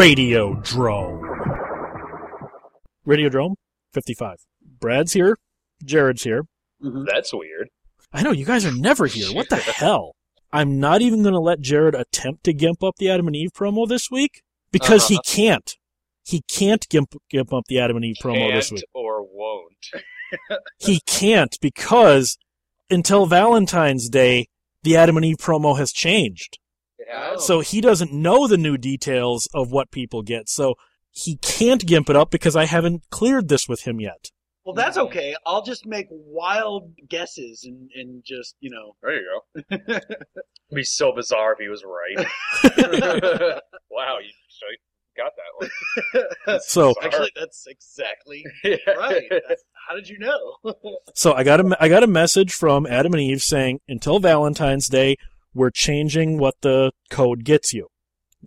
Radiodrome. Radiodrome 55. Brad's here. Jared's here. That's weird. I know, you guys are never here. What the hell? I'm not even going to let Jared attempt to gimp up the Adam and Eve promo this week because he Uh-huh. can't. He can't gimp, gimp up the Adam and Eve promo this Can't week. or won't. He can't because until Valentine's Day, the Adam and Eve promo has changed. It Oh. So he doesn't know the new details of what people get. So he can't gimp it up because I haven't cleared this with him yet. Well, that's mm-hmm. okay. I'll just make wild guesses and, and just, you know. There you go. It'd be so bizarre if he was right. wow, you got that one. So Actually, that's exactly right. That's, how did you know? So I got a I got a message from Adam and Eve saying until Valentine's Day we're changing what the code gets you.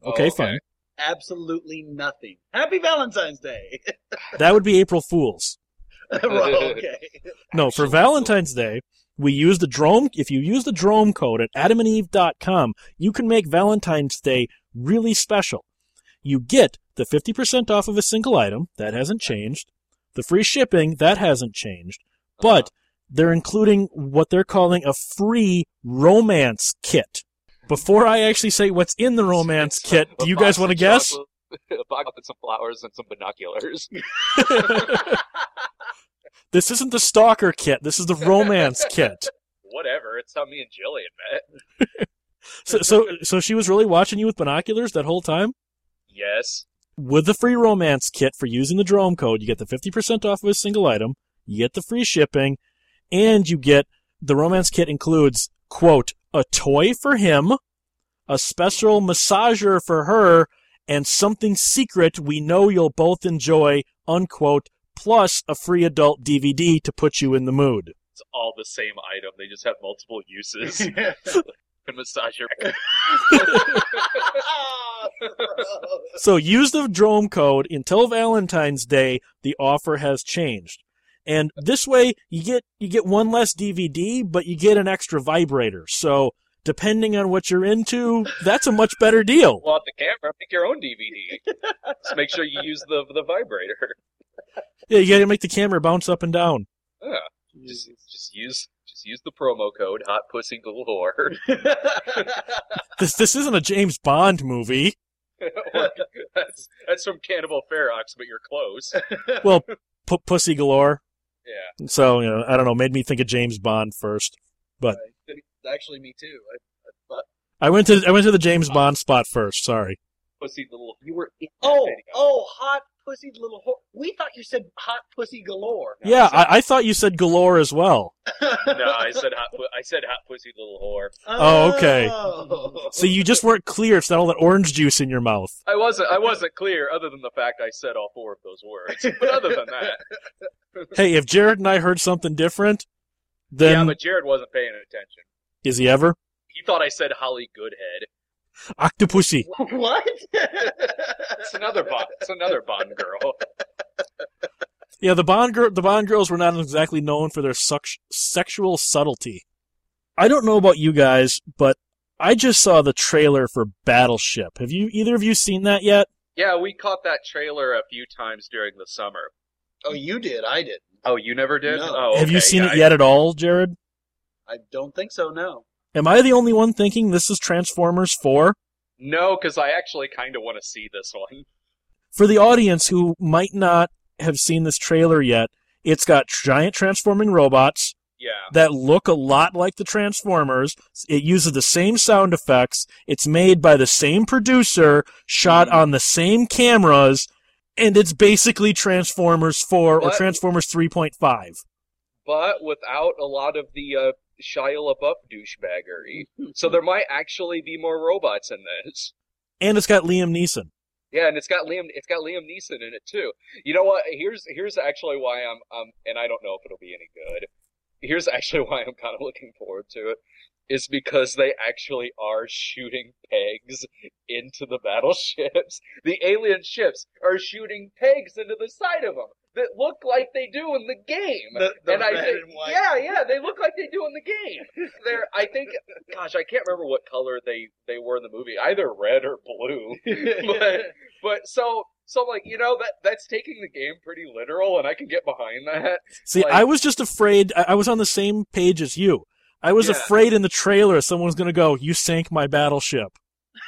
Oh, okay, Oh, fine. Absolutely nothing. Happy Valentine's Day. That would be April Fools. Right, okay. No, for Valentine's Day, we use the Drome if you use the Drome code at adamandeve.com, you can make Valentine's Day really special. You get the 50% off of a single item, that hasn't changed. The free shipping, that hasn't changed. But uh-huh. They're including what they're calling a free romance kit. Before I actually say what's in the romance kit, do you guys want to guess? A box with some flowers and some binoculars. This isn't the stalker kit. This is the romance kit. Whatever. It's how me and Jillian met. So, so, so she was really watching you with binoculars that whole time. Yes. With the free romance kit for using the Drome code, you get the 50% off of a single item, you get the free shipping, and you get the romance kit includes, quote, a toy for him, a special massager for her, and something secret we know you'll both enjoy, unquote, plus a free adult DVD to put you in the mood. It's all the same item. They just have multiple uses. And massage your So use the Drome code until Valentine's Day. The offer has changed, and this way you get you get one less DVD, but you get an extra vibrator. So depending on what you're into, that's a much better deal. Well, at the camera, make your own DVD. just make sure you use the the vibrator. Yeah, you got to make the camera bounce up and down. Yeah. Just just use just use the promo code Hot Pussy Galore. This this isn't a James Bond movie. that's that's from Cannibal Ferox, but you're close. Well, P- Pussy Galore. Yeah. So you know, I don't know. Made me think of James Bond first. But Actually, me too. I, I I went to I went to the James Bond spot first. Sorry. Pussy little. You were. Oh, oh, hot pussy little. Ho- we thought you said hot pussy galore. Yeah, I, I thought you said Galore as well. No, I said hot. I said hot pussy little whore. Oh, oh, okay. Oh. So you just weren't clear. It's not all that orange juice in your mouth. I wasn't. I wasn't clear, other than the fact I said all four of those words. But other than that, Hey, if Jared and I heard something different, then yeah. But Jared wasn't paying attention. is he ever? He thought I said Holly Goodhead. Octopussy. what? It's another Bond. It's another Bond girl. Yeah, the Bond girl, the Bond girls were not exactly known for their suc- sexual subtlety. I don't know about you guys, but I just saw the trailer for Battleship. Have you either of you seen that yet? Yeah, we caught that trailer a few times during the summer. oh, you did. I didn't. Oh, you never did? No. Oh, Have you seen yeah, it yet at all, Jared? I don't think so. No. Am I the only one thinking this is Transformers 4? No, because I actually kind of want to see this one. For the audience who might not have seen this trailer yet, it's got giant transforming robots, Yeah. that look a lot like the Transformers. It uses the same sound effects. It's made by the same producer, shot Mhm. on the same cameras, and it's basically Transformers 4 or Transformers 3.5. But without a lot of the uh, Shia LaBeouf douchebaggery. so there might actually be more robots in this. And it's got Liam Neeson. Yeah, and it's got Liam. It's got Liam Neeson in it too. You know what? Here's here's actually why I'm um, and I don't know if it'll be any good. Here's actually why I'm kind of looking forward to it. Is because they actually are shooting pegs into the battleships. The alien ships are shooting pegs into the side of them that look like they do in the game. The, the and I red think, and white. yeah, yeah, they look like they do in the game. They're, I think, gosh, I can't remember what color they they were in the movie, either red or blue. but But so so I'm like, you know, that that's taking the game pretty literal, and I can get behind that. See, Like- I was just afraid. I I was on the same page as you. I was Yeah. afraid in the trailer someone was going to go, "You sank my battleship,"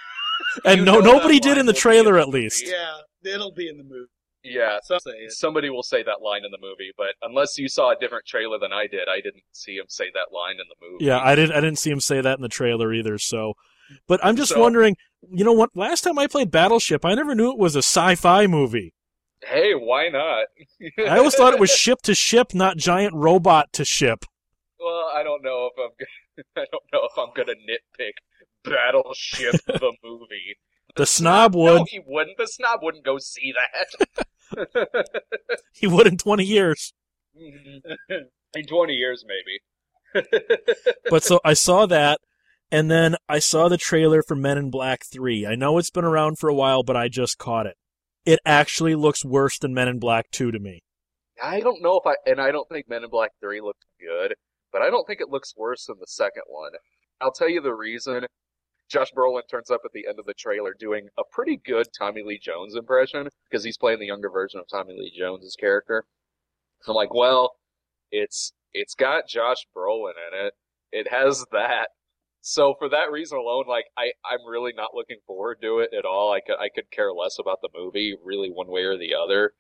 and You no, nobody did in the trailer at least. Yeah, it'll be in the movie. Yeah, somebody will say that line in the movie, but unless you saw a different trailer than I did, I didn't see him say that line in the movie. Yeah, I didn't. I didn't see him say that in the trailer either. So, but I'm just So- wondering. You know what? Last time I played Battleship, I never knew it was a sci-fi movie. hey, why not? I always thought it was ship to ship, not giant robot to ship. Well, I don't know if I'm. I don't know if I'm gonna nitpick Battleship the movie. The snob would. No, he wouldn't. The snob wouldn't go see that. He would in 20 years. in 20 years, maybe. But so I saw that, and then I saw the trailer for Men in Black 3. I know it's been around for a while, but I just caught it. It actually looks worse than Men in Black 2 to me. I don't know if I, and I don't think Men in Black 3 looked good, but I don't think it looks worse than the second one. I'll tell you the reason. Josh Brolin turns up at the end of the trailer doing a pretty good Tommy Lee Jones impression because he's playing the younger version of Tommy Lee Jones's character. So I'm like, well, it's it's got Josh Brolin in it. It has that. So for that reason alone, like I, I'm really not looking forward to it at all. I could I could care less about the movie, really one way or the other.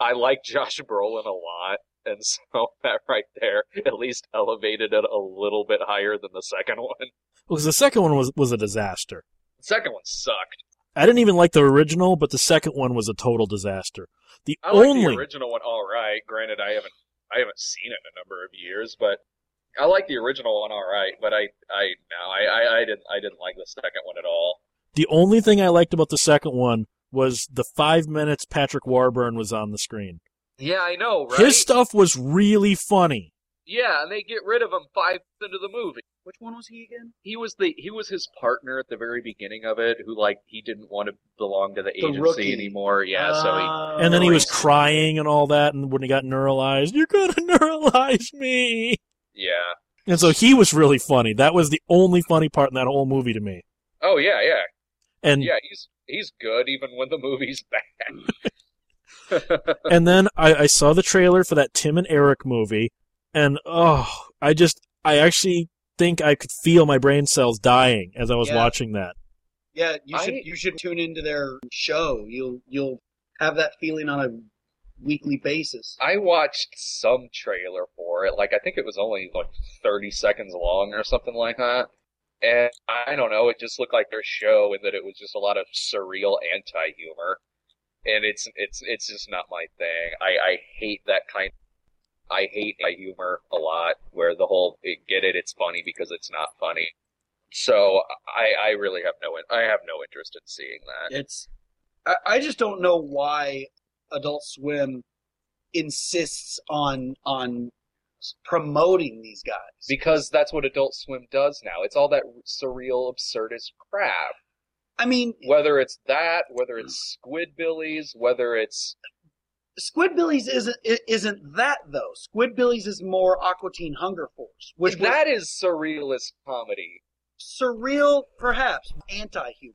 I like Josh Brolin a lot, and so that right there at least elevated it a little bit higher than the second one. Because the second one was, was a disaster. The second one sucked. I didn't even like the original, but the second one was a total disaster. The I like only the original one all right. Granted, I haven't I haven't seen it in a number of years, but I like the original one all right. But I I no I, I, I didn't I didn't like the second one at all. the only thing I liked about the second one was the five minutes Patrick Warburton was on the screen. Yeah, I know, right? His stuff was really funny. yeah, and they get rid of him five into the movie. Which one was he again? He was the he was his partner at the very beginning of it, who like he didn't want to belong to the, The agency rookie. anymore. Yeah, so he Oh. And then he was crying and all that, and when he got neuralized, you're gonna neuralize me. yeah. And so he was really funny. That was the only funny part in that whole movie to me. Oh yeah, yeah. And Yeah, he's he's good even when the movie's bad. and then I, I saw the trailer for that Tim and Eric movie, and oh, I just I actually think I could feel my brain cells dying as I was Yeah. watching that. Yeah, you should I- you should tune into their show. You'll you'll have that feeling on a weekly basis. I watched some trailer for it. Like I think it was only like 30 seconds long or something like that. And I don't know, it just looked like their show and that it was just a lot of surreal anti-humor. And it's it's it's just not my thing. I I hate that kind I hate my humor a lot where the whole eh, get it it's funny because it's not funny. So I I really have no I have no interest in seeing that. It's I, I just don't know why Adult Swim insists on on promoting these guys. Because that's what Adult Swim does now. It's all that surreal absurdist crap. I mean, whether it's that, whether it's Squidbillies, whether it's Squidbillies isn't isn't that though. Squidbillies is more Aqua Teen Hunger Force, which was that is surrealist comedy, surreal, perhaps anti-humor.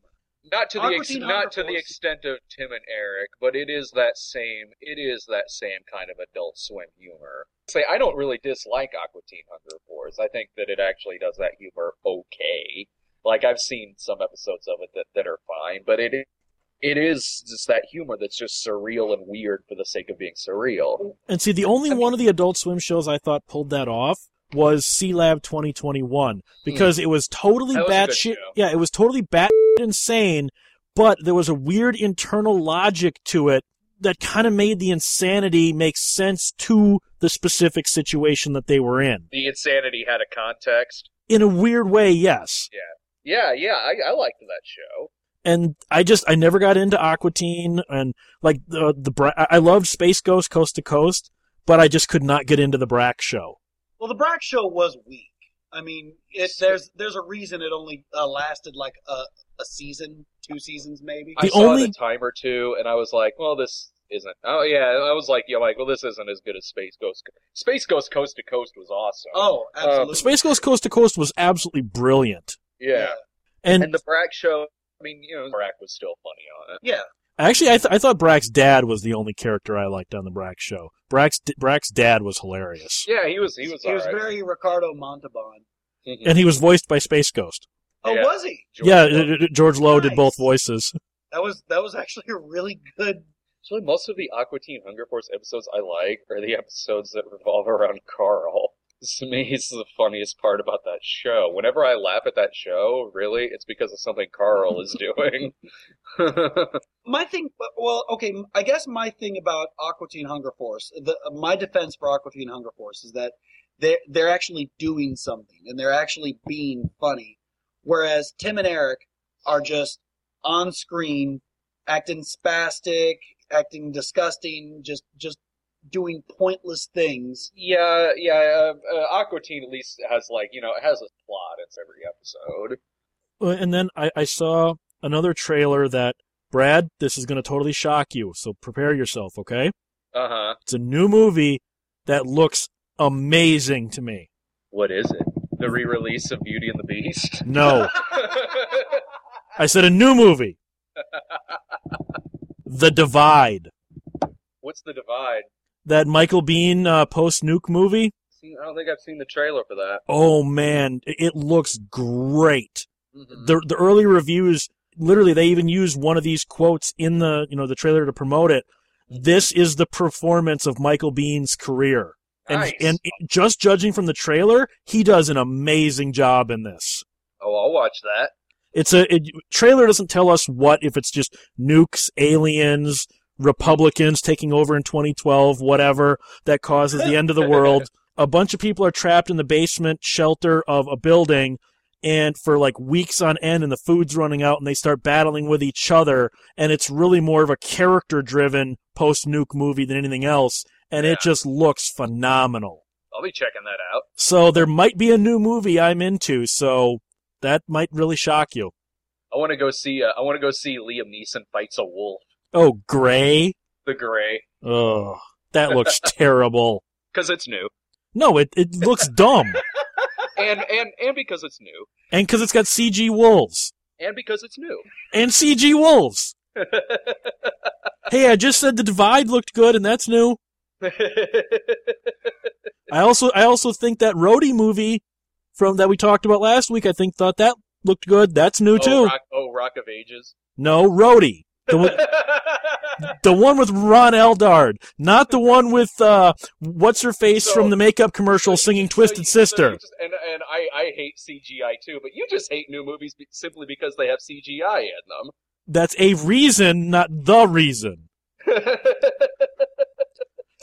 not to the Aqua ex- not to the extent of Tim and Eric, but it is that same it is that same kind of Adult Swim humor. Say, I don't really dislike Aqua Teen Hunger Force. I think that it actually does that humor okay. Like I've seen some episodes of it that, that are fine, but it it is just that humor that's just surreal and weird for the sake of being surreal. And see, the only I mean- one of the Adult Swim shows I thought pulled that off was Sealab 2021 because it was totally Hmm. That was good batshit. Yeah, it was totally bat insane, but there was a weird internal logic to it that kind of made the insanity make sense to the specific situation that they were in. The insanity had a context. In a weird way, yes. Yeah, yeah, yeah, I, I liked that show. and I just I never got into Aqua Teen and like the the Bra- I I loved Space Ghost Coast to Coast, but I just could not get into the Brak show. Well, the Brak show was weak. I mean, it, there's there's a reason it only uh, lasted like a a season, two seasons maybe. I The saw only- it a time or two, and I was like, well, this isn't. Oh yeah, I was like, yeah, like, well, this isn't as good as Space Ghost. Space Ghost Coast to Coast was awesome. Oh, absolutely. Space Ghost Coast to Coast was absolutely brilliant, yeah. and And the Brak show, I mean, you know, Brak was still funny on it. yeah. Actually, I, th- I thought Brak's dad was the only character I liked on the Brak show. Brak's d- Brak's dad was hilarious, Yeah, he was. He was. He was alright. very Ricardo Montalban. Mhm. and he was voiced by Space Ghost. Oh, Yeah. was he? George yeah, Lowe. George Lowe did both voices. That was that was actually a really good. Actually, most of the Aqua Teen Hunger Force episodes I like are the episodes that revolve around Carl. This to me is the funniest part about that show. Whenever I laugh at that show, really, it's because of something Carl is doing. My thing, well, okay, I guess my thing about Aqua Teen Hunger Force, the, my defense for Aqua Teen Hunger Force is that they're they're actually doing something and they're actually being funny, whereas Tim and Eric are just on screen acting spastic, acting disgusting, just just doing pointless things. yeah, yeah. Uh, uh, Aqua Teen at least has like you know it has a plot. It's every episode. And then I, I saw another trailer that Brad, this is going to totally shock you, so prepare yourself, okay? Uh huh. It's a new movie that looks amazing to me. What is it? The re-release of Beauty and the Beast. No, I said a new movie. The Divide, What's the divide? That Michael Biehn uh, post nuke movie. I don't think I've seen the trailer for that. Oh man, it looks great. Mhm. The the early reviews, literally, they even used one of these quotes in the you know the trailer to promote it. This is the performance of Michael Biehn's career. And, Nice. and just judging from the trailer, he does an amazing job in this. Oh, I'll watch that. It's a it, trailer doesn't tell us what if it's just nukes, aliens, Republicans taking over in 2012, whatever that causes the end of the world. A bunch of people are trapped in the basement shelter of a building, and for like weeks on end, and the food's running out, and they start battling with each other, and it's really more of a character-driven post-nuke movie than anything else, and it just looks phenomenal. I'll be checking that out. So there might be a new movie I'm into, so that might really shock you. I want to go see. Uh, I want to go see Liam Neeson fights a wolf. Oh, Grey? The Grey, Oh, that looks terrible. because it's new, No, it, it looks dumb. and and and because it's new, And because it's got CG wolves. and because it's new. And CG wolves. Hey, I just said the divide looked good, and that's new. I also, I also think that Roadie movie from that we talked about last week. I think thought that looked good. That's new oh, too. Rock, oh, Rock of Ages. No, Roadie, the one, the one with Ron Eldard, not the one with uh, what's her face So- from the makeup commercial singing "Twisted So you- Sister." just- and and I, I hate CGI too, but you just hate new movies simply because they have CGI in them. That's a reason, not the reason.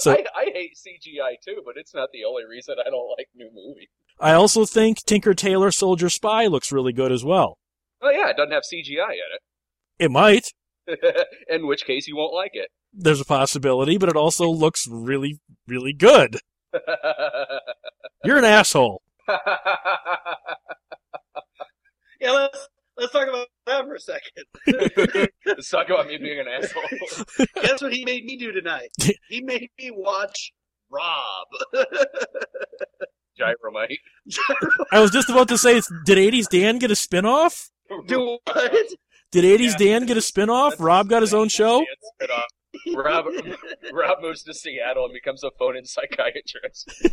So- I, I hate CGI too, but it's not the only reason I don't like new movies. I also think Tinker Tailor Soldier Spy looks really good as well. Oh yeah, it doesn't have CGI in it. It might. It. in which case you won't like it. There's a possibility, but it also looks really, really good. You're an asshole. Yeah, let's let's talk about that for a second. Let's talk about me being an asshole. Guess what he made me do tonight? He made me watch Rob. Gyromite. I was just about to say, did 80s Dan get a spin-off? do what? Did 80s Yeah. Dan get a spin-off? Rob got his own show? Rob, Rob moves to Seattle and becomes a phone-in psychiatrist.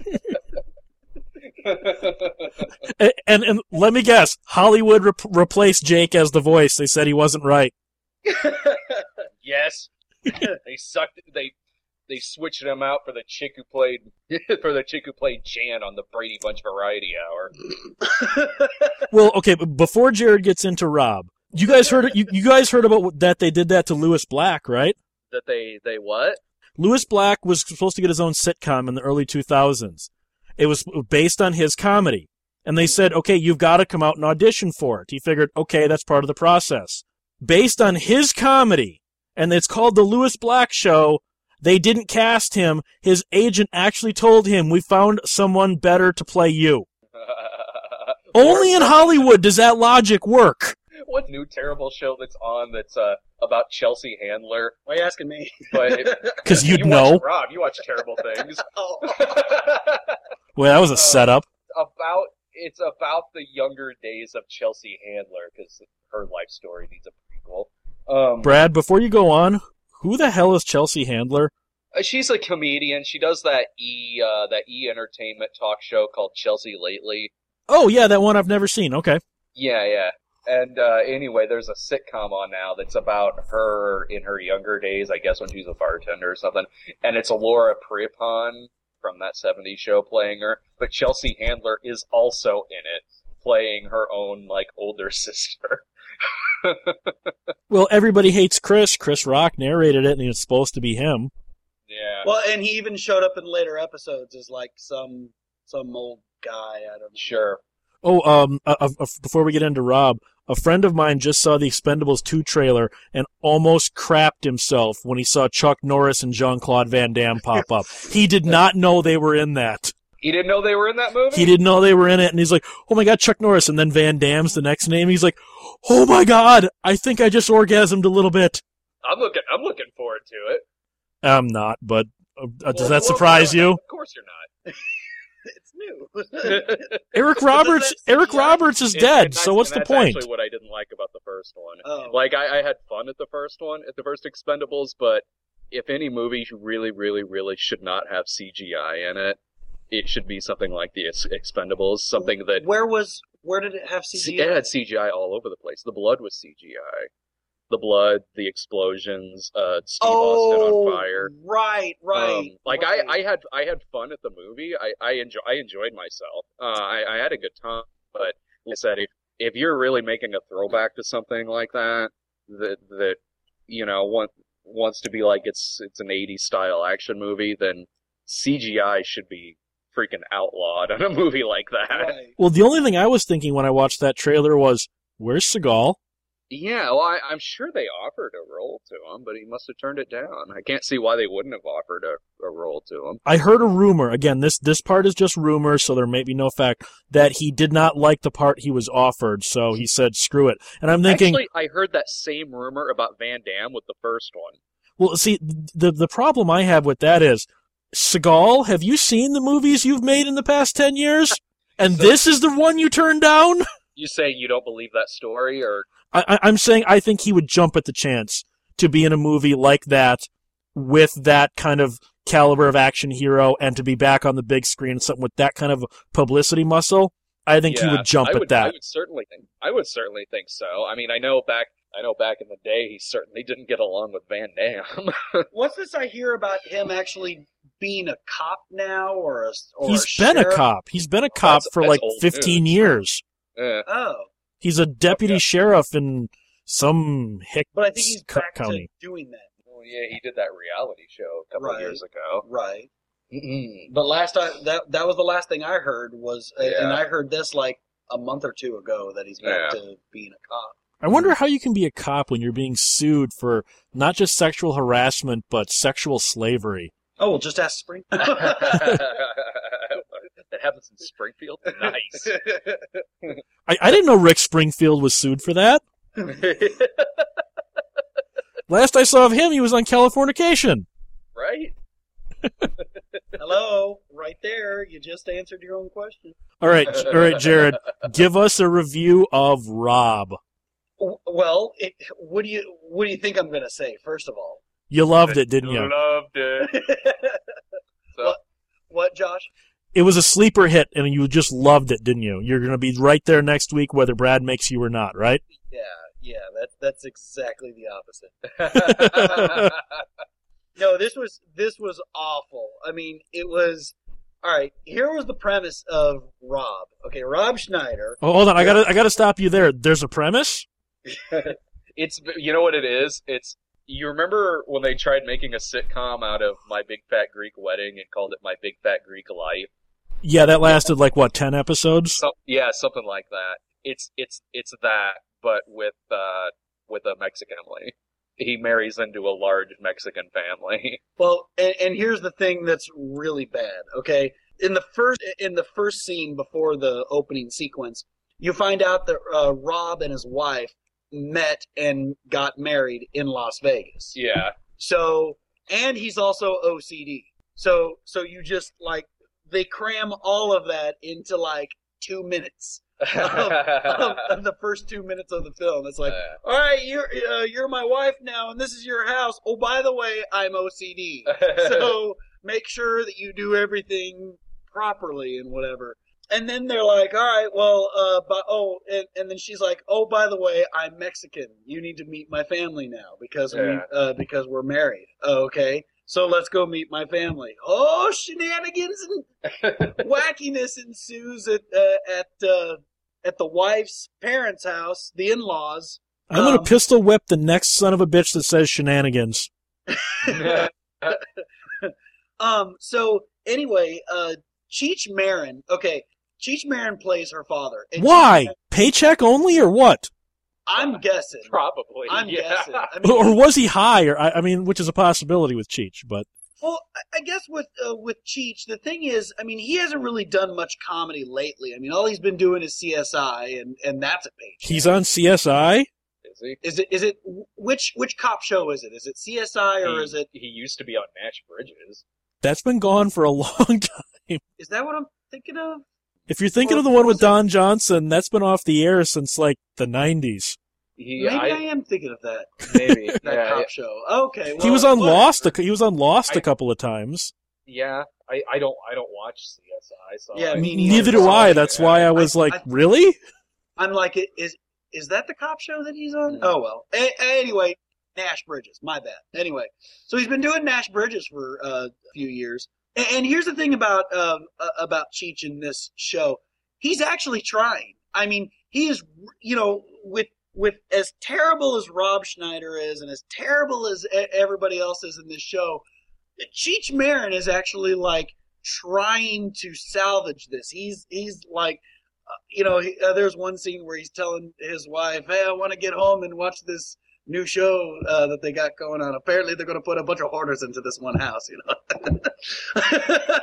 And, and, and let me guess, Hollywood rep- replaced Jake as the voice. They said he wasn't right. yes, they sucked. They they switched him out for the chick who played for the chick who played Jan on the Brady Bunch Variety Hour. Well, okay, but before Jared gets into Rob, you guys heard you, you guys heard about what- that they did that to Lewis Black, right? That they they what? Lewis Black was supposed to get his own sitcom in the early 2000s. It was based on his comedy. And they said, okay, you've got to come out and audition for it. He figured, okay, that's part of the process. Based on his comedy, and it's called The Lewis Black Show, they didn't cast him. His agent actually told him, we found someone better to play you. Only in Hollywood does that logic work. what new terrible show that's on that's uh about Chelsea Handler? Why are you asking me? But Because you'd you know. Watch Rob, you watch terrible things. Oh. Well, that was a Uh, setup. about it's about the younger days of Chelsea Handler because her life story needs a prequel. Um, Brad, before you go on, who the hell is Chelsea Handler? Uh, She's a comedian. She does that E uh, that E Entertainment talk show called Chelsea Lately. Oh yeah, that one I've never seen. Okay. Yeah, yeah. And uh, anyway, there's a sitcom on now that's about her in her younger days, I guess when she was a bartender or something. And it's Laura Prepon from that 70s show playing her. But Chelsea Handler is also in it, playing her own, like, older sister. Well, everybody hates Chris. Chris Rock narrated it, and it's supposed to be him. yeah. Well, and he even showed up in later episodes as like some some old guy. I don't know. Sure. Oh, um, uh, uh, uh, before we get into Rob, a friend of mine just saw the Expendables 2 trailer and almost crapped himself when he saw Chuck Norris and Jean Claude Van Damme pop up. He did not know they were in that. He didn't know they were in that movie? He didn't know they were in it, and he's like, "Oh my god, Chuck Norris!" And then Van Damme's the next name. He's like, "Oh my god, I think I just orgasmed a little bit." I'm looking, I'm looking forward to it. I'm not, but uh, uh, does that well, surprise well, you? Of course you're not. It's new. Eric Roberts. Eric CGI? Roberts is And- dead. and so what's the point? Actually, what I didn't like about the first one. oh. Like I, I had fun at the first one, at the first Expendables, but if any movie really, really, really should not have CGI in it, it should be something like the Expendables, something that where was where did it have CGI? it had CGI all over the place. The blood was CGI, the blood, the explosions, uh, Steve Austin oh, on fire. right, right. Um, like right. I, I had I had fun at the movie. I I enjoy I enjoyed myself. Uh, I I had a good time. But like I said, if if you're really making a throwback to something like that, that that you know want, wants to be like it's it's an '80s style action movie, then CGI should be freaking outlawed on a movie like that. Right. Well, the only thing I was thinking when I watched that trailer was, "Where's Seagal?" Yeah, well, I, I'm sure they offered a role to him, but he must have turned it down. I can't see why they wouldn't have offered a, a role to him. I heard a rumor. Again, this this part is just rumor, so there may be no fact that he did not like the part he was offered, so he said, "Screw it." And I'm thinking, Actually, I heard that same rumor about Van Damme with the first one. well, see, the the problem I have with that is, Seagal, have you seen the movies you've made in the past ten years? And this is the one you turned down? You saying you don't believe that story, or I, I, I'm saying I think he would jump at the chance to be in a movie like that with that kind of caliber of action hero and to be back on the big screen, something with that kind of publicity muscle. I think he would jump I at would, I that. would certainly think. I would certainly think so. I mean, I know back. I know back in the day, he certainly didn't get along with Van Damme. What's this I hear about him actually being a cop now, or a or He's a been a cop. He's been a cop That's- for that's like 15 news. years. Oh, He's a deputy Okay. sheriff in some hick but I think he's co- back county. to doing that. Well, yeah, he did that reality show a couple of Right. years ago. Right. Mm-mm. But last I that that was the last thing I heard was, uh, and I heard this like a month or two ago that he's back Yeah. to being a cop. I wonder how you can be a cop when you're being sued for not just sexual harassment, but sexual slavery. Oh, well, just ask Spring. that happens in Springfield. Nice. I, I didn't know Rick Springfield was sued for that. Last I saw of him, he was on Californication. right? Hello, right there. You just answered your own question. All right, all right, Jared, give us a review of Rob. Well, it, what do you what do you think I'm going to say? First of all, You loved it, didn't you? Loved it. So, What? what, Josh? It was a sleeper hit, and you just loved it, didn't you? You're going to be right there next week, whether Brad makes you or not, right? Yeah, yeah. That that's exactly the opposite. No, this was this was awful. I mean, it was all right. Here was the premise of Rob. Okay, Rob Schneider. Oh, hold on, I gotta, I gotta stop you there. There's a premise. it's you know what it is. It's you remember when they tried making a sitcom out of My Big Fat Greek Wedding and called it My Big Fat Greek Life. Yeah, that lasted like what, ten episodes? So, yeah, something like that. It's it's it's that, but with uh with a Mexican family. He marries into a large Mexican family. Well, and, and here's the thing that's really bad. Okay, in the first in the first scene before the opening sequence, you find out that uh, Rob and his wife met and got married in Las Vegas. Yeah, So, and he's also OCD. So, so you just like they cram all of that into like two minutes of, of the first two minutes of the film. It's like, Uh, all right, you're uh, you're my wife now, and this is your house. Oh, by the way, I'm OCD, so make sure that you do everything properly and whatever. And then they're like, all right, well, uh, but oh, and, and then she's like, oh, by the way, I'm Mexican. You need to meet my family now because we uh, because we're married. Oh, okay. So let's go meet my family. Oh, shenanigans and wackiness ensues at uh, at uh, at the wife's parents' house, the in-laws. I'm gonna Um, pistol whip the next son of a bitch that says shenanigans. Um. So anyway, uh, Cheech Marin. Okay, Cheech Marin plays her father. Why? Cheech- Paycheck only or what? I'm guessing. Probably. I'm yeah. guessing. I mean, Or was he high? Or I, I mean, which is a possibility with Cheech, but Well, I- I guess with uh, with Cheech, the thing is, I mean, he hasn't really done much comedy lately. I mean, all he's been doing is CSI, and and that's a page. he's on CSI. Is he? Is it is it which which cop show is it? Is it CSI or he, is it He used to be on Nash Bridges. That's been gone for a long time. is that what I'm thinking of? If you're thinking Or of the one with was it- Don Johnson, that's been off the air since like the 90s. He, Maybe I, I, am thinking of that maybe. that yeah, cop show. Okay, well, he was on whatever. Lost. A, he was on Lost a I- couple of times. yeah. I, I don't I don't watch CSI. So Yeah, I, me neither. Neither do I. That's why I was I- like, I- really? I'm like, it- is is that the cop show that he's on? Mm. Oh well. A- anyway, Nash Bridges. My bad. Anyway, so he's been doing Nash Bridges for uh, a few years. And, and here's the thing about uh, about Cheech in this show. He's actually trying. I mean, he is. You know, with with as terrible as Rob Schneider is, and as terrible as everybody else is in this show, Cheech Marin is actually like trying to salvage this. He's he's like uh, you know, he, uh, there's one scene where he's telling his wife, "Hey, I want to get home and watch this new show uh, that they got going on. Apparently, they're going to put a bunch of hoarders into this one house." You know.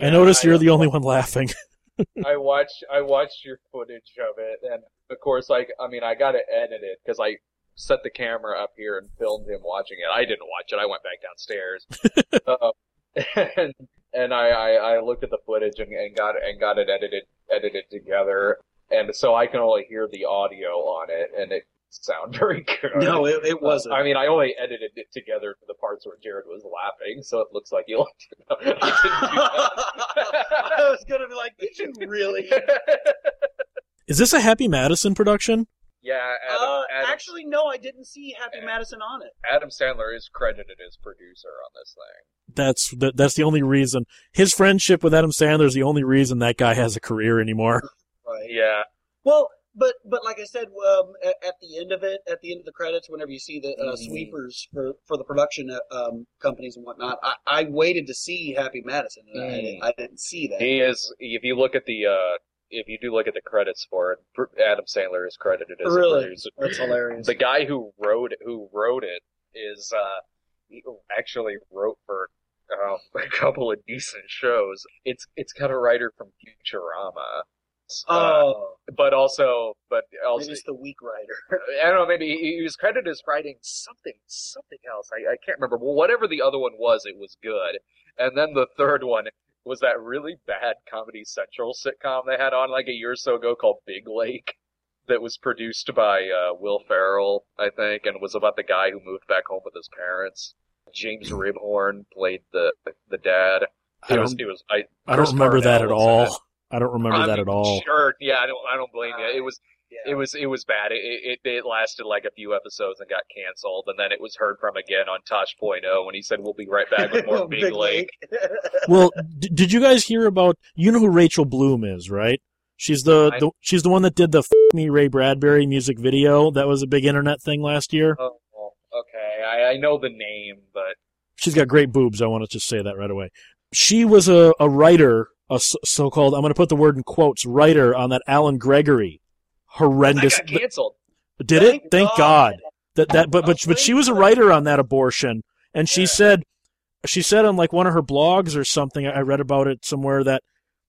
I noticed I- you're the only one laughing. I watched I watched your footage of it, and of course, like I mean, I got to edit it edited because I set the camera up here and filmed him watching it. I didn't watch it. I went back downstairs, uh, and and I, I I looked at the footage and, and got and got it edited edited together, and so I can only hear the audio on it, and it sound very good. no, it, it wasn't. I mean, I only edited it together for the parts where Jared was laughing, so it looks like you liked it. I didn't do that. I was gonna be like, "Did you really?" Is this a Happy Madison production? yeah, Adam, Uh, Adam, actually, no, I didn't see Happy Yeah. Madison on it. Adam Sandler is credited as producer on this thing. That's that, that's the only reason. His friendship with Adam Sandler is the only reason that guy has a career anymore. Right. Yeah, Well, but but like I said, um, at, at the end of it, at the end of the credits, whenever you see the uh, Mhm. sweepers for for the production uh, um, companies and whatnot, I, I waited to see Happy Madison, and I, Mm. didn't, I didn't see that. he is. If you look at the, uh, if you do look at the credits for it, Adam Sandler is credited as Really? That's hilarious. The guy who wrote it, who wrote it is uh, actually wrote for um, a couple of decent shows. It's it's got a writer from Futurama. Uh, oh, but also, but also, maybe it's the weak writer. I don't know. Maybe he he was credited as writing something, something else. I, I can't remember. Well, whatever the other one was, it was good. And then the third one was that really bad Comedy Central sitcom they had on like a year or so ago called Big Lake, that was produced by uh, Will Ferrell, I think, and was about the guy who moved back home with his parents. James Rebhorn played the the dad. I It was. don't, It was. I. I don't Chris remember that at Parnell was all. I don't remember I that mean, at all. Sure. Yeah. I don't. I don't blame you. It was. Yeah. It was it was bad. It, it it lasted like a few episodes and got canceled, and then it was heard from again on Tosh.0 when he said we'll be right back with more Big, Lake. Well, d- did you guys hear about? You know who Rachel Bloom is, right? She's the, I- the she's the one that did the F- Me Ray Bradbury music video. That was a big internet thing last year. Oh, okay. I, I know the name, but She's got great boobs. I want to just say that right away. She was a, a writer, a so-called, I'm going to put the word in quotes, writer on that Allen Gregory that horrendous. got canceled. Did it? Thank God. That that but but but she was a writer on that abortion, and she Yeah. said she said on like one of her blogs or something. I read about it somewhere that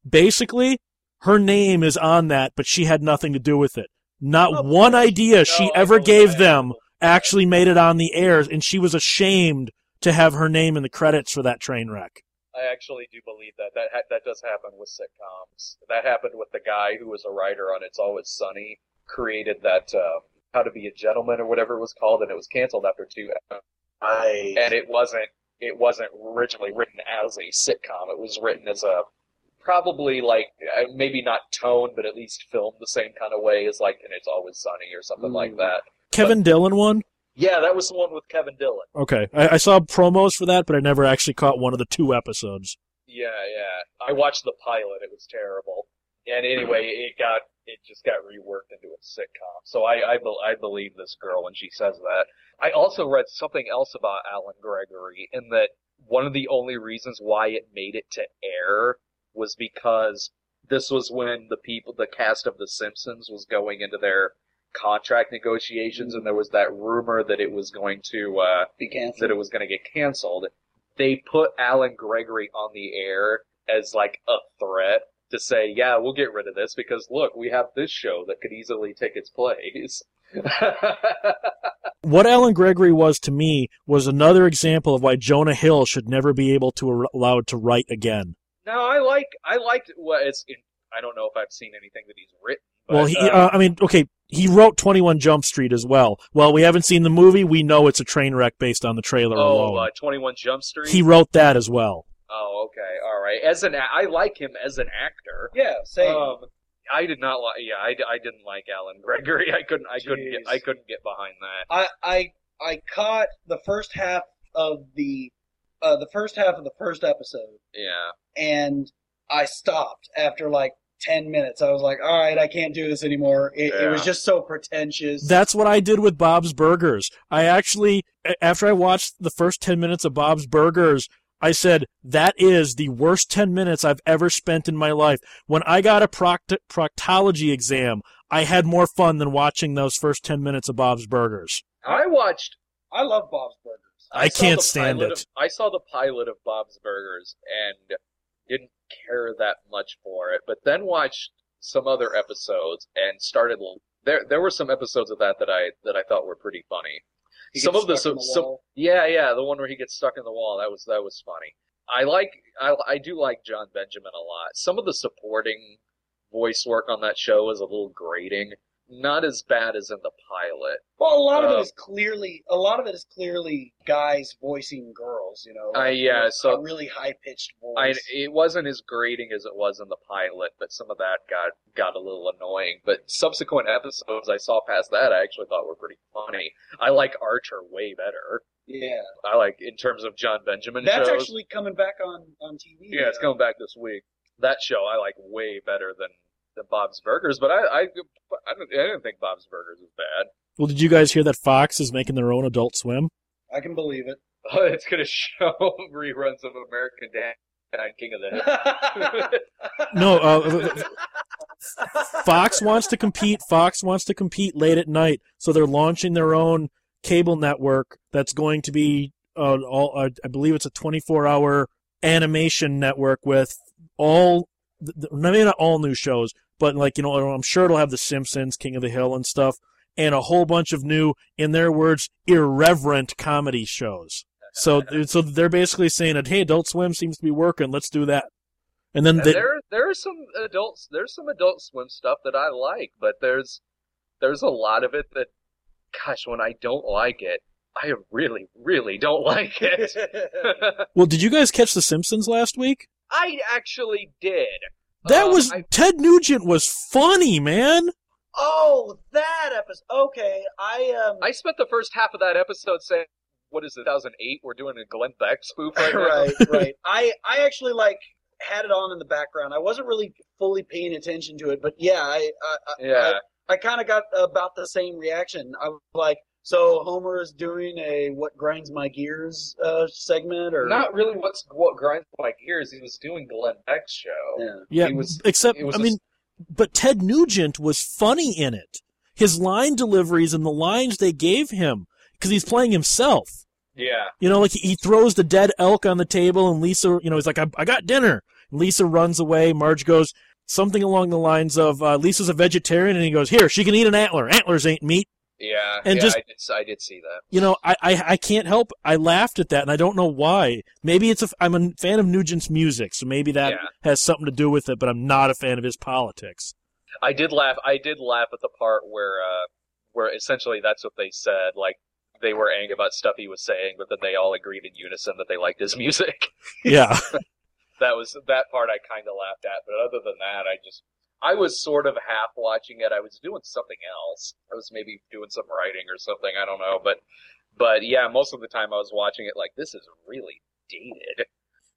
basically her name is on that, but she had nothing to do with it. Not Of one idea she No, I ever gave that. them actually made it on the air, and she was ashamed to have her name in the credits for that train wreck. I actually do believe that that ha- that does happen with sitcoms. That happened with the guy who was a writer on It's Always Sunny, created that uh, How to Be a Gentleman or whatever it was called, and it was canceled after two. I And it wasn't it wasn't originally written as a sitcom. It was written as a probably like uh, maybe not tone, but at least filmed the same kind of way as like in It's Always Sunny or something like Mm. that. Kevin Dillon one. Yeah, that was the one with Kevin Dillon. Okay, I, I saw promos for that, but I never actually caught one of the two episodes. Yeah, yeah. I watched the pilot. It was terrible. And anyway, it got it just got reworked into a sitcom. So I I, bel I believe this girl when she says that. I also read something else about Allen Gregory in that one of the only reasons why it made it to air was because this was when the people the cast of The Simpsons was going into their contract negotiations and there was that rumor that it was going to uh be canceled. that it was going to get canceled, they put Allen Gregory on the air as like a threat to say, yeah, we'll get rid of this because look, we have this show that could easily take its place. What Allen Gregory was to me was another example of why Jonah Hill should never be able to allowed to write again. no, I like, I liked what it's in, I don't know if I've seen anything that he's written. But, well, he, uh, uh, I mean, okay, he wrote Twenty One Jump Street as well. Well, we haven't seen the movie. We know it's a train wreck based on the trailer oh, alone. uh, 21 Jump Street? he wrote that as well. oh, okay, alright. As an I like him as an actor. yeah, same. Um, I did not like, yeah, I, I didn't like Allen Gregory. I couldn't, I couldn't get, I couldn't get behind that. I I I caught the first half of the uh, the first half of the first episode, Yeah. and I stopped after like ten minutes. I was like, "All right, I can't do this anymore." It, it was just so pretentious. That's what I did with Bob's Burgers. I actually, after I watched the first 10 minutes of Bob's Burgers, I said, that is the worst 10 minutes I've ever spent in my life. When I got a proct- proctology exam, I had more fun than watching those first 10 minutes of Bob's Burgers. I watched I love Bob's Burgers. I saw can't stand it. Of, I saw the pilot of Bob's Burgers and didn't care that much for it, but then watched some other episodes and started. There, there were some episodes of that that I that I thought were pretty funny. Some of the, so, some yeah, yeah, the one where he gets stuck in the wall. That was that was funny. I like I I do like Jon Benjamin a lot. Some of the supporting voice work on that show is a little grating. Not as bad as in the pilot. Well, a lot of Um, it is clearly a lot of it is clearly guys voicing girls. You know, Uh, yeah, with so- a really high pitched voice. I, it wasn't as grating as it was in the pilot, but some of that got got a little annoying. But subsequent episodes I saw past that, I actually thought were pretty funny. I like Archer way better. yeah, I like in terms of Jon Benjamin that's shows. actually coming back on on TV. yeah, it's coming back this week. That show I like way better than than Bob's Burgers, but I I I didn't, I didn't think Bob's Burgers was bad. Well, did you guys hear that Fox is making their own Adult Swim? I can believe it. it's gonna show reruns of American Dad and King of the Hill. No, uh, Fox wants to compete. Fox wants to compete late at night, so they're launching their own cable network that's going to be uh, all. Uh, I believe it's a 24-hour animation network with all, th- th- maybe not all new shows, but like you know, I'm sure it'll have The Simpsons, King of the Hill, and stuff, and a whole bunch of new, in their words, irreverent comedy shows. So, so they're basically saying that hey, Adult Swim seems to be working. Let's do that. And then And they, there there are some adults there's some adult swim stuff that I like, but there's there's a lot of it that gosh, when I don't like it, I really, really don't like it. Well, did you guys catch The Simpsons last week? I actually did. That Um, was I, Ted Nugent was funny, man. oh, that episode. Okay, I um. I spent the first half of that episode saying, "What is it, 2008? We're doing a Glenn Beck spoof right now." right, right. I I actually like had it on in the background. I wasn't really fully paying attention to it, but yeah, I I, I- Yeah. I, I kind of got about the same reaction. I was like, so Homer is doing a what grinds my gears uh, segment, or Not really what's what grinds my gears. He was doing Glenn Beck's show. Yeah. Yeah, He was- except it was I a mean, but Ted Nugent was funny in it. His line deliveries and the lines they gave him because he's playing himself. Yeah. You know, like he, he throws the dead elk on the table, and Lisa, you know, he's like, "I, I got dinner." Lisa runs away. Marge goes something along the lines of, uh, "Lisa's a vegetarian," and he goes, "Here, she can eat an antler. Antlers ain't meat." Yeah, And yeah, just- I did, I did see that. You know, I, I I can't help. I laughed at that, and I don't know why. Maybe it's a. I'm a fan of Nugent's music, so maybe that Yeah. has something to do with it. But I'm not a fan of his politics. I did laugh. I did laugh at the part where, uh, where essentially that's what they said. Like they were angry about stuff he was saying, but then they all agreed in unison that they liked his music. Yeah. that was that part I kind of laughed at. But other than that, I just I was sort of half watching it. I was doing something else. I was maybe doing some writing or something. I don't know. But but yeah, most of the time I was watching it like this is really dated.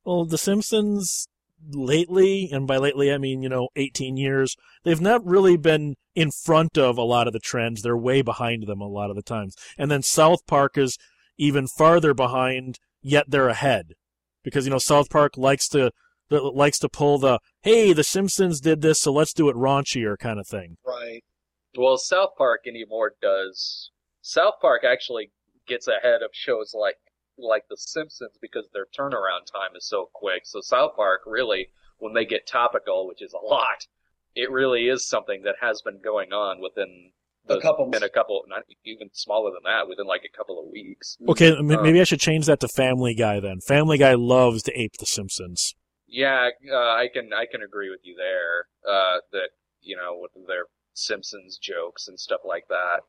Well, The Simpsons lately, and by lately I mean, you know, 18 years, they've not really been in front of a lot of the trends. They're way behind them a lot of the times. And then South Park is even farther behind, yet they're ahead. Because, you know, South Park likes to likes to pull the hey the simpsons did this so let's do it raunchier kind of thing Right. Well, South Park anymore does. South Park actually gets ahead of shows like like The Simpsons because their turnaround time is so quick. So South Park really, when they get topical, which is a lot, it really is something that has been going on within A couple- in a couple, not even smaller than that, within like a couple of weeks. okay m- Uh, maybe i should change that to family guy then family guy loves to ape the simpsons Yeah, uh, I can I can agree with you there. Uh, that you know with their Simpsons jokes and stuff like that,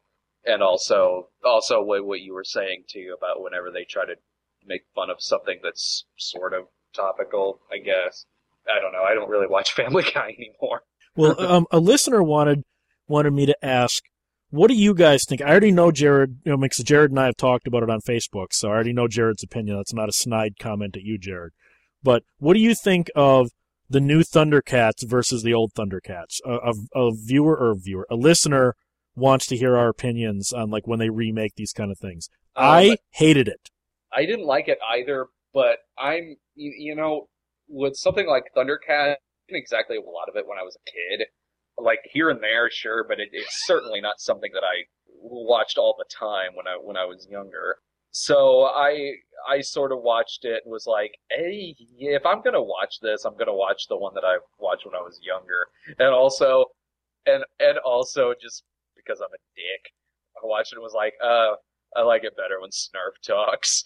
and also also what what you were saying too about whenever they try to make fun of something that's sort of topical. I guess I don't know. I don't really watch Family Guy anymore. Well, um, a listener wanted wanted me to ask, what do you guys think? I already know Jared, you know, because Jared and I have talked about it on Facebook, so I already know Jared's opinion. That's not a snide comment at you, Jared. But what do you think of the new Thundercats versus the old Thundercats? A, a, a viewer or a viewer, a listener wants to hear our opinions on like when they remake these kind of things. Um, I hated it. I didn't like it either, but I'm you, you know with something like Thundercat, I didn't exactly a lot of it when I was a kid. Like here and there, sure, but it, it's certainly not something that I watched all the time when I when I was younger. So I I sort of watched it and was like, hey, if I'm gonna watch this, I'm gonna watch the one that I watched when I was younger, and also, and and also just because I'm a dick, I watched it and was like, uh, I like it better when Snarf talks.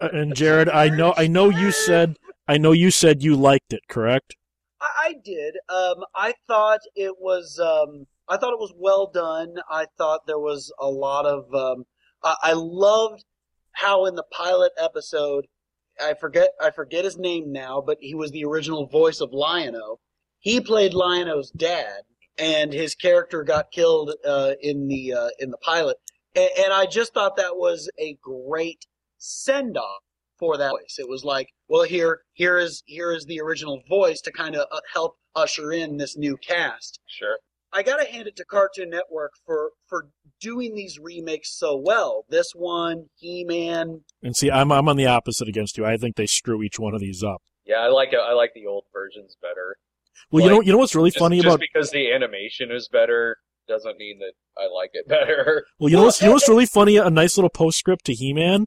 Uh, And Jared, I know, I know you said, I know you said you liked it, correct? I, I did. Um, I thought it was. Um, I thought it was well done. I thought there was a lot of. Um, I, I loved how in the pilot episode, I forget. I forget his name now, but he was the original voice of Lion-O. He played Lion-O's dad, and his character got killed uh, in the uh, in the pilot. And, and I just thought that was a great send off for that voice. It was like, well, here, here is, here is the original voice to kind of uh, help usher in this new cast. sure. I gotta hand it to Cartoon Network for, for doing these remakes so well. This one, He-Man. And see, I'm I'm on the opposite against you. I think they screw each one of these up. Yeah, I like it. I like the old versions better. Well, you know, you know what's really Just, funny just about because the animation is better doesn't mean that I like it better. well, you know what's you know what's really funny? A nice little postscript to He-Man.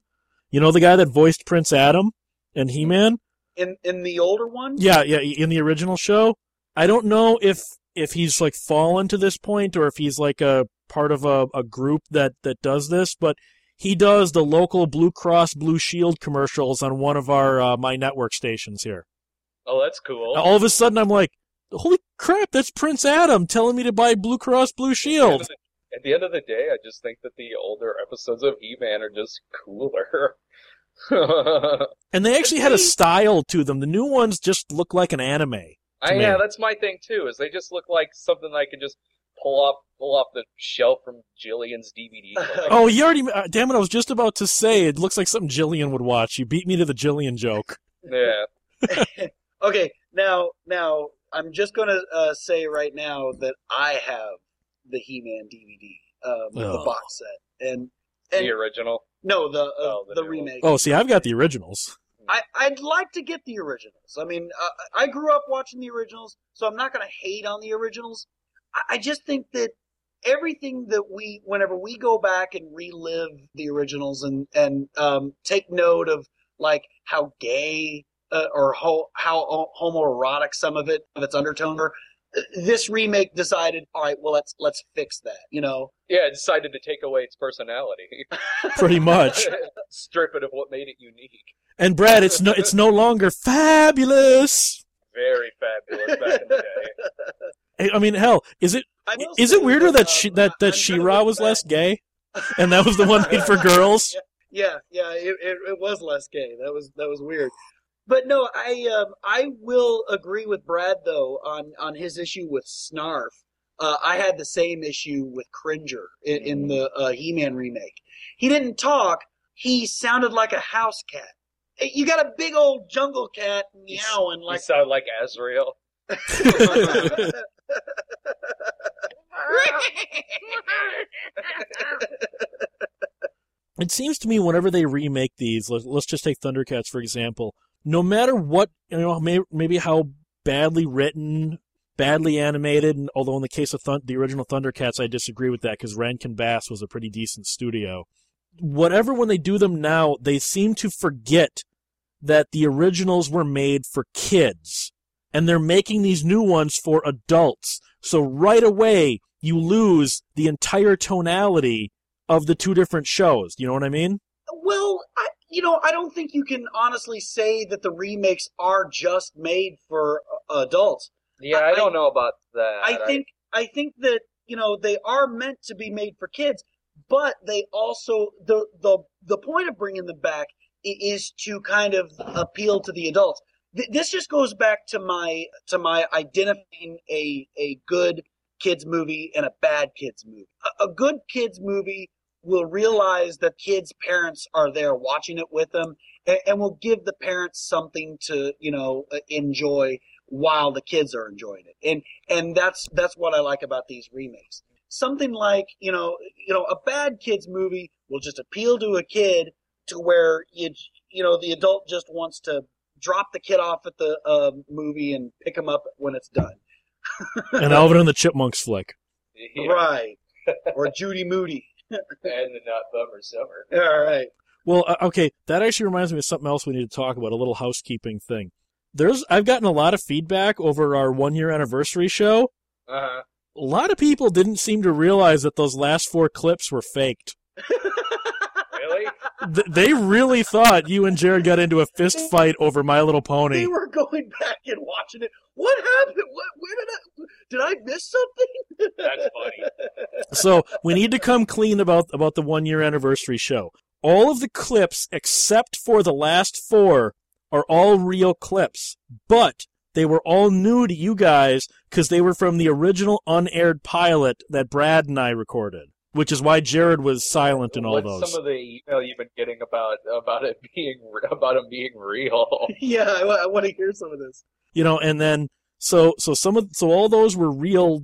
You know the guy that voiced Prince Adam and He-Man. In, in the older one? Yeah, yeah, in the original show. I don't know if if he's like fallen to this point or if he's like a part of a, a group that that does this, but he does the local Blue Cross Blue Shield commercials on one of our uh, my network stations here. Oh, that's cool. All of a sudden, I'm like, "Holy crap! That's Prince Adam telling me to buy Blue Cross Blue Shield." At the, at the end of the day, I just think that the older episodes of He-Man are just cooler. And they actually had a style to them. The new ones just look like an anime. I, yeah, that's my thing too. Is they just look like something I could just pull off pull off the shelf from Jillian's DVD. Oh, you already. Uh, damn it! I was just about to say it looks like something Jillian would watch. You beat me to the Jillian joke. yeah. Okay, now, now, I'm just gonna, uh, say right now that I have the He-Man DVD, um, the Oh. box set. And, and the original. no, the, uh, Oh, the the, remake. Oh, see, I've got the originals. I, I'd like to get the originals. I mean, uh, I grew up watching the originals, so I'm not going to hate on the originals. I, I just think that everything that we, whenever we go back and relive the originals and and um, take note of like how gay uh, or how how homoerotic some of it of its undertone are, this remake decided, all right, well let's let's fix that. You know, Yeah, it decided to take away its personality, Pretty much. strip it of what made it unique. And Brad, it's no it's no longer fabulous. Very fabulous back in the day. I mean, hell, is it is it weirder that um, she, that that She-Ra was back- less gay, and that was the one made for girls? Yeah, yeah, it, it, it was less gay. That was that was weird. But no, I um, I will agree with Brad though on on his issue with Snarf. Uh, I had the same issue with Cringer in, in the uh, He-Man remake. He didn't talk. He sounded like a house cat. You got a big old jungle cat meowing You like. sound like Azrael. It seems to me whenever they remake these, let's, let's just take Thundercats for example. No matter what, you know, may, maybe how badly written, badly animated, and although in the case of Thun- the original Thundercats, I disagree with that because Rankin Bass was a pretty decent studio. Whatever, when they do them now, they seem to forget that the originals were made for kids, and they're making these new ones for adults. So right away, you lose the entire tonality of the two different shows. You know what I mean? Well, I, you know, I don't think you can honestly say that the remakes are just made for uh, adults. Yeah, I- I, don't know about that. I think I think that you know they are meant to be made for kids, but they also the the the point of bringing them back is to kind of appeal to the adults. This just goes back to my to my identifying a a good kids movie and a bad kids movie. A, a good kids movie will realize that kids' parents are there watching it with them, and, and will give the parents something to you know uh, enjoy while the kids are enjoying it. And and that's that's what I like about these remakes. Something like you know you know a bad kids movie will just appeal to a kid to where you you know the adult just wants to drop the kid off at the uh, movie and pick him up when it's done. An Alvin and the Chipmunks flick. Yeah, Right. or Judy Moody. and the Not Bummer Summer. All right. Well, uh, okay, that actually reminds me of something else we need to talk about, a little housekeeping thing. There's, I've gotten a lot of feedback over our one year anniversary show. Uh-huh. A lot of people didn't seem to realize that those last four clips were faked. Really? Th- they really thought you and Jared got into a fist fight over My Little Pony. They were going back and watching it. What happened? What? Where did I? Did I miss something? That's funny. So we need to come clean about about the one year anniversary show. All of the clips except for the last four are all real clips, but they were all new to you guys because they were from the original unaired pilot that Brad and I recorded, which is why Jared was silent in all What's those. some of the email you've been getting about about it being about him being real? yeah, I, want to hear some of this. you know, and then so so some of so all those were real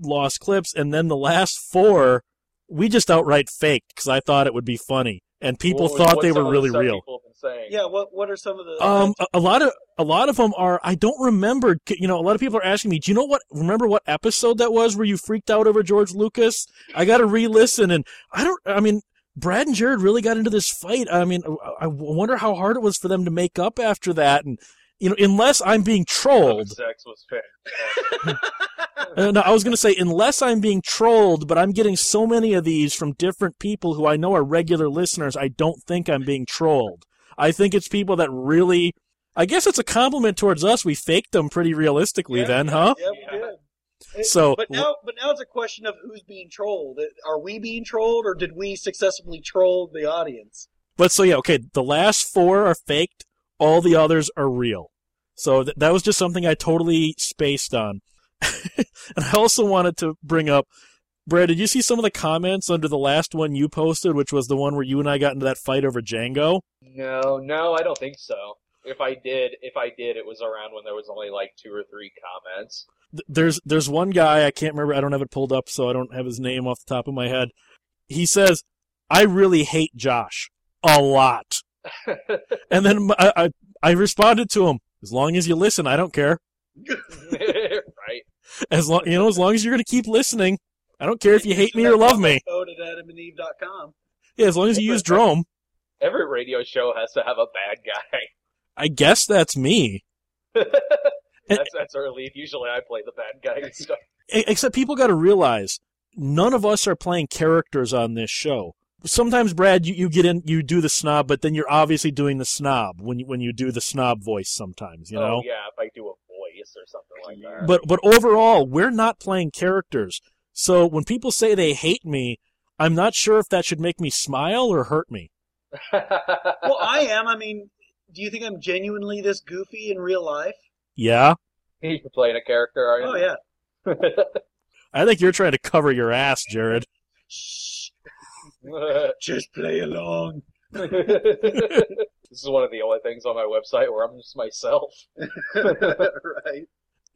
lost clips, and then the last four we just outright faked because I thought it would be funny, and people What- thought they were of the really real. People have been saying. Yeah. What? What are some of the? Um, a, a lot of a lot of them are. I don't remember. You know, a lot of people are asking me, "Do you know what? Remember what episode that was where you freaked out over George Lucas?" I got to re-listen, and I don't. I mean, Brad and Jared really got into this fight. I mean, I I wonder how hard it was for them to make up after that, and you know, unless I'm being trolled. Sex was fantastic. Uh, no, I was going to say, unless I'm being trolled, but I'm getting so many of these from different people who I know are regular listeners, I don't think I'm being trolled. I think it's people that really. I guess it's a compliment towards us. We faked them pretty realistically, Yeah, then, huh? Yeah, we Yeah. did. So- but now, but now it's a question of who's being trolled. Are we being trolled, or did we successfully troll the audience? But so yeah, okay. The last four are faked. All the others are real. So th- that was just something I totally spaced on. and I also wanted to bring up, Brad. Did you see some of the comments under the last one you posted, which was the one where you and I got into that fight over Django? no, no, I don't think so. If I did, if I did, it was around when there was only like two or three comments. Th- There's there's one guy I can't remember. I don't have it pulled up, so I don't have his name off the top of my head. He says, "I really hate Josh a lot," and then I I, I responded to him, "As long as you listen, I don't care." right? As long you know, as long as you're gonna keep listening, I don't care if you hate me or love me. Code at adamandeve.com. Yeah, as long as you use Drome. Every radio show has to have a bad guy. I guess that's me. Eh, that's that's our lead. Usually I play the bad guy and stuff. Except people got to realize none of us are playing characters on this show. Sometimes, Brad, you, you get in, you do the snob, but then you're obviously doing the snob when you when you do the snob voice. Sometimes, you oh, know. Oh yeah, if I do a voice or something like that. But but overall, we're not playing characters. So when people say they hate me, I'm not sure if that should make me smile or hurt me. well, I am. I mean, do you think I'm genuinely this goofy in real life? Yeah, You're playing a character, are you? Oh yeah. I think you're trying to cover your ass, Jared. Shh. Just play along. this is one of the only things on my website where I'm just myself. right.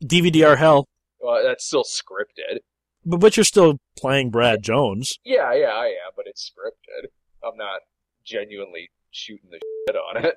DVDR hell, Well, that's still scripted. but but you're still playing Brad Jones. Yeah, yeah, I am, but it's scripted. I'm not genuinely shooting the shit on it.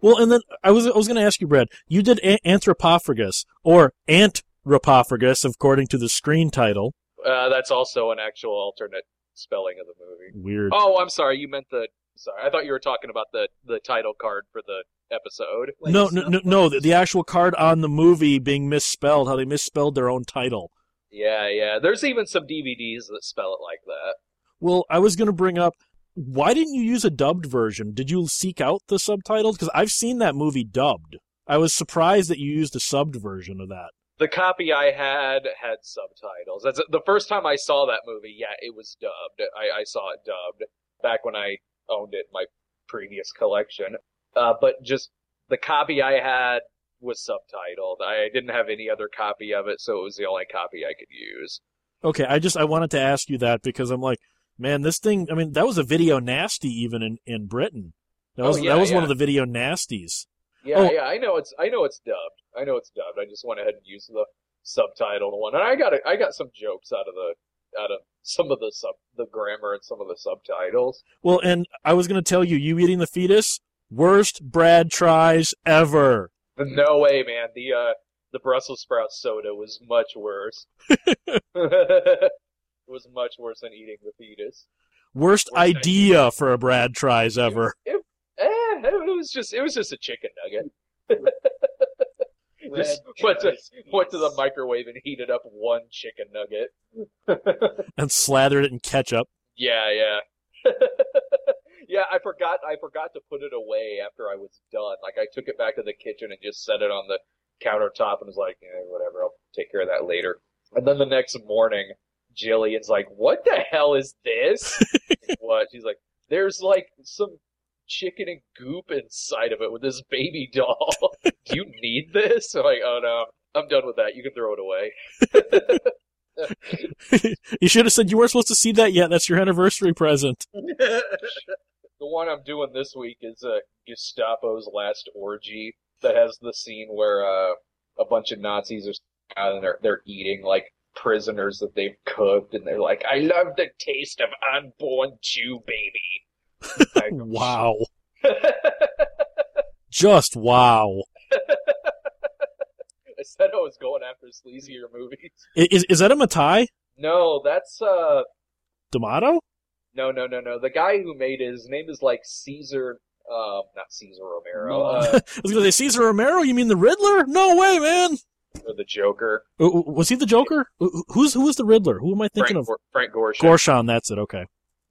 Well, and then I was I was going to ask you, Brad. You did a- Anthropophagus or Antropophagus, according to the screen title. Uh, that's also an actual alternate spelling of the movie. Weird. Oh, I'm sorry. You meant the. Sorry, I thought you were talking about the the title card for the episode. Like no, no, no, no. The, the actual card on the movie being misspelled. How they misspelled their own title. Yeah, yeah. There's even some DVDs that spell it like that. Well, I was going to bring up why didn't you use a dubbed version? Did you seek out the subtitles? Because I've seen that movie dubbed. I was surprised that you used a subbed version of that. The copy I had had subtitles. That's the first time I saw that movie. Yeah, it was dubbed. I, I saw it dubbed back when I owned it my previous collection. Uh, but just the copy I had was subtitled. I didn't have any other copy of it, so it was the only copy I could use. Okay, I just I wanted to ask you that because I'm like, man, this thing. I mean, that was a video nasty even in in Britain. That Oh, was yeah, that was one of the video nasties. Yeah, Oh. yeah, I know it's I know it's dubbed. I know it's dubbed. I just went ahead and used the subtitled one, and I got a, I got some jokes out of the out of some of the sub the grammar and some of the subtitles. Well, and I was going to tell you, you eating the fetus, worst Brad tries ever. No way, man. The uh the Brussels sprout soda was much worse. it was much worse than eating the fetus. Worst Worst idea for a Brad tries ever. Eh, it was just it was just a chicken nugget. Just went to went to the microwave and heated up one chicken nugget. And slathered it in ketchup. Yeah, yeah. yeah, I forgot I forgot to put it away after I was done. Like I took it back to the kitchen and just set it on the countertop and was like, eh, whatever, I'll take care of that later. And then the next morning, Jillian's like, What the hell is this? what? She's like, There's like some chicken and goop inside of it with this baby doll. Do you need this? I'm like, oh no, I'm done with that. You can throw it away. you should have said you weren't supposed to see that yet. That's your anniversary present. The one I'm doing this week is uh, Gestapo's Last Orgy that has the scene where uh, a bunch of Nazis are out and they're, they're eating like prisoners that they've cooked and they're like, I love the taste of unborn Jew baby. Wow. Just wow. I said I was going after sleazier movies. Is, is that a Mattei? No, that's uh D'Amato? no no no no. The guy who made it, his name is like Caesar um not Cesar Romero. Uh, I was going to say Cesar Romero. You mean the Riddler? No way, man. or the Joker. Was he the Joker? Who- Who's the Riddler? Who am I thinking Frank, of? Frank Gorshin. Gorshon. That's it. Okay.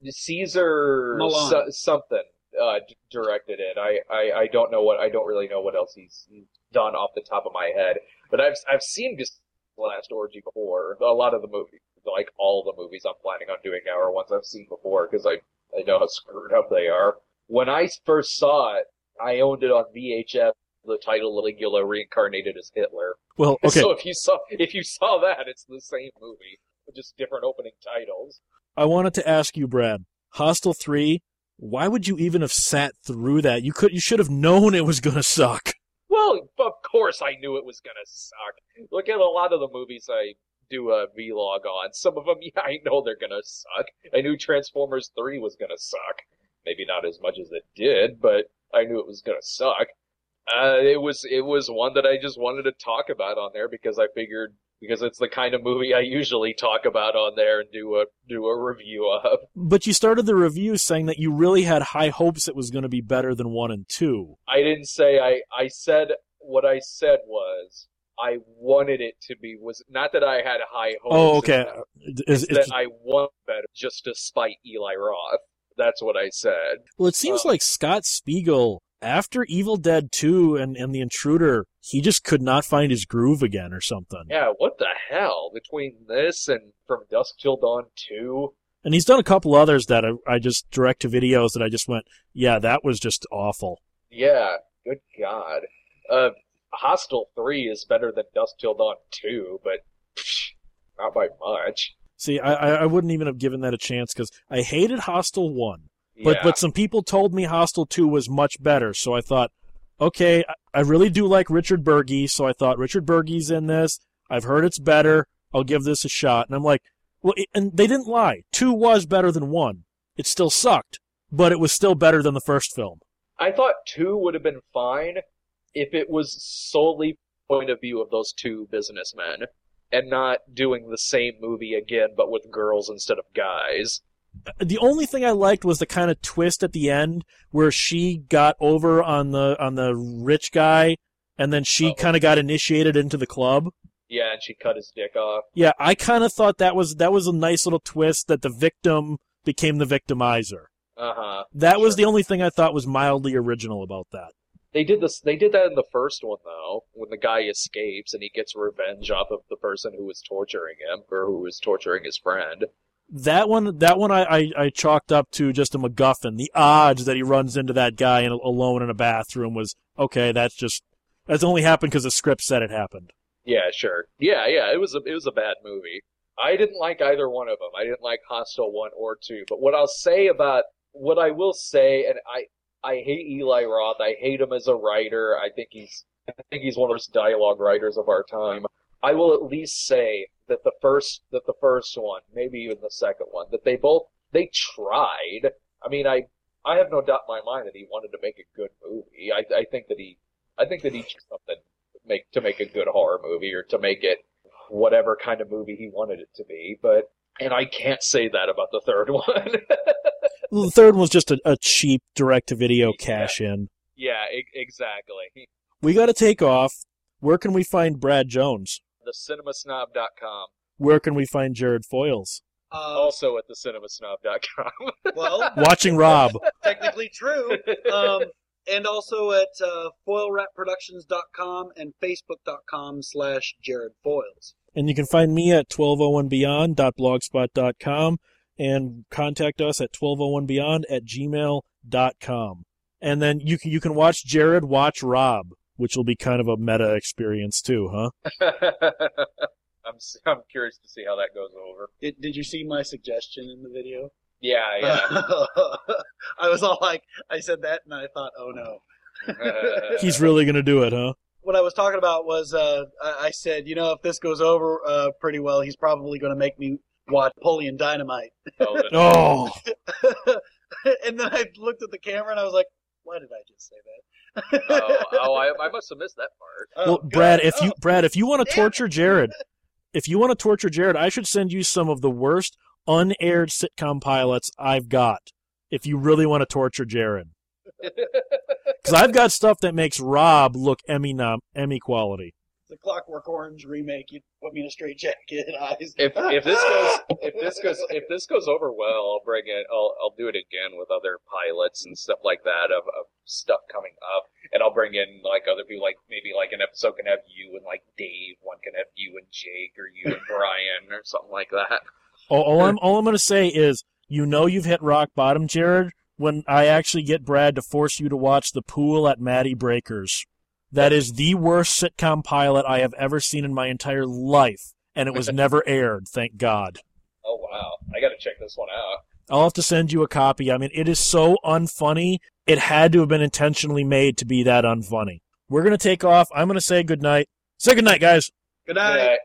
Cesar Millan. so- something uh, d- directed it. I, I I don't know what I don't really know what else he's done off the top of my head. But I've I've seen just Last Orgy before. A lot of the movies, like all the movies I'm planning on doing now, are ones I've seen before because I I know how screwed up they are. When I first saw it, I owned it on VHS. The title Caligula reincarnated as Hitler. Well, okay. So if you saw if you saw that, it's the same movie, just different opening titles. I wanted to ask you, Brad. Hostel three. Why would you even have sat through that? You could. You should have known it was gonna suck. Well, of course I knew it was gonna suck. Look at a lot of the movies I do a vlog on. Some of them, yeah, I know they're gonna suck. I knew Transformers 3 was gonna suck. Maybe not as much as it did, but I knew it was gonna suck. Uh, it was, it was one that I just wanted to talk about on there because I figured, because it's the kind of movie I usually talk about on there and do a, do a review of. But you started the review saying that you really had high hopes it was going to be better than one and two. I didn't say I, I said, what I said was, I wanted it to be was not that I had high hopes. Oh, okay. It's Is, that I want better just to spite Eli Roth. That's what I said. well, it seems um, like Scott Spiegel after Evil Dead 2 and, and The Intruder, he just could not find his groove again or something. Yeah, what the hell? Between this and From Dusk Till Dawn 2, And he's done a couple others that I, I just direct to videos that I just went, yeah, that was just awful. yeah, good God. Uh, Hostel 3 is better than Dusk Till Dawn 2, but psh, not by much. See, I, I I wouldn't even have given that a chance because I hated Hostel 1. But yeah. but some people told me Hostel 2 was much better, so I thought, okay, I- really do like Richard Burgi, so I thought Richard Burgi's in this. I've heard it's better. I'll give this a shot. And I'm like, well, it, and they didn't lie. 2 was better than 1. It still sucked, but it was still better than the first film. I thought 2 would have been fine if it was solely point of view of those two businessmen and not doing the same movie again but with girls instead of guys. The only thing I liked was the kind of twist at the end where she got over on the on the rich guy and then she kind of got initiated into the club. Yeah, and she cut his dick off. Yeah, I kind of thought that was that was a nice little twist that the victim became the victimizer. Uh-huh. That was the only thing I thought was mildly original about that. They did this. They did that in the first one though, when the guy escapes and he gets revenge off of the person who was torturing him or who was torturing his friend. That one, that one, I, I, I chalked up to just a MacGuffin. The odds that he runs into that guy in, alone in a bathroom was okay. That's just that's only happened because the script said it happened. Yeah, sure. Yeah, yeah. It was a it was a bad movie. I didn't like either one of them. I didn't like Hostel one or two. But what I'll say about what I will say, and I I hate Eli Roth. I hate him as a writer. I think he's I think he's one of the worst dialogue writers of our time. I will at least say that the first that the first one, maybe even the second one, that they both they tried. I mean, I I have no doubt in my mind that he wanted to make a good movie. I I think that he I think that he did something to make to make a good horror movie or to make it whatever kind of movie he wanted it to be. But and I can't say that about the third one. Well, the third one was just a, a cheap direct to video cash in. yeah, e- exactly. We got to take off. Where can we find Brad Jones? TheCinemaSnob.com. Where can we find Jared Foyles? Uh, Also at TheCinemaSnob.com. well, Watching Rob. technically true. Um, and also at uh, foilwrapproductions.com and facebook.com slash Jared Foils. And you can find me at 1201beyond.blogspot.com and contact us at 1201beyond at gmail.com. And then you can, you can watch Jared watch Rob, which will be kind of a meta experience too, huh? I'm s- I'm curious to see how that goes over. Did, did you see my suggestion in the video? Yeah, yeah. I was all like, I said that and I thought, oh no. He's really going to do it, huh? What I was talking about was, uh, I, I said, you know, if this goes over uh, pretty well, he's probably going to make me watch Napoleon Dynamite. Oh, Oh, and then I looked at the camera and I was like, why did I just say that? oh, oh, I, I must have missed that part. Oh, well, God. Brad, if you Oh, Brad, if you want to torture. Jared, if you want to torture Jared, I should send you some of the worst unaired sitcom pilots I've got. If you really want to torture Jared, because I've got stuff that makes Rob look Emmy nom- Emmy quality. The Clockwork Orange remake, you put me in a straight jacket eyes. if if this goes if this goes if this goes over well, I'll bring it. I'll I'll do it again with other pilots and stuff like that of, of stuff coming up, and I'll bring in like other people. Like maybe like an episode can have you and like Dave. One can have you and Jake, or you and Brian, or something like that. All, all I'm all I'm going to say is, you know, you've hit rock bottom, Jared, when I actually get Brad to force you to watch the pool at Maddie Breakers. That is the worst sitcom pilot I have ever seen in my entire life, and it was never aired. Thank God. Oh wow, I got to check this one out. I'll have to send you a copy. I mean, it is so unfunny. It had to have been intentionally made to be that unfunny. We're going to take off. I'm going to say goodnight. Say goodnight, guys. Good night. Good night.